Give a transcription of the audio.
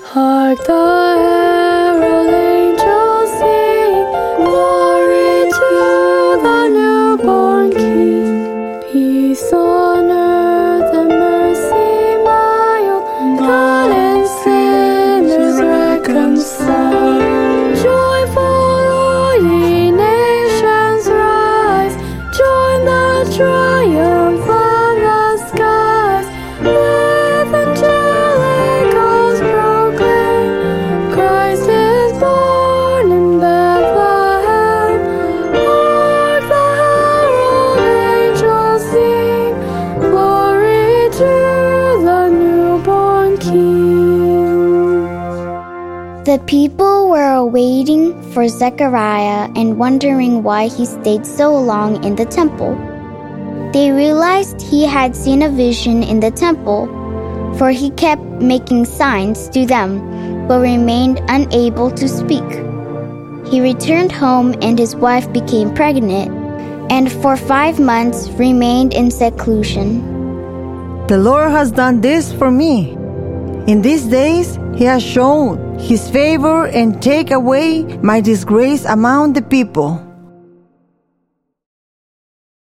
Hark the herald angels sing, glory to the newborn King. Peace on earth and mercy mild, God and sinners reconciled. Joyful all ye nations rise, join the triumph The people were awaiting for Zechariah and wondering why he stayed so long in the temple. They realized he had seen a vision in the temple, for he kept making signs to them, but remained unable to speak. He returned home and his wife became pregnant, and for five months remained in seclusion. The Lord has done this for me. In these days, He has shown His favor and take away my disgrace among the people.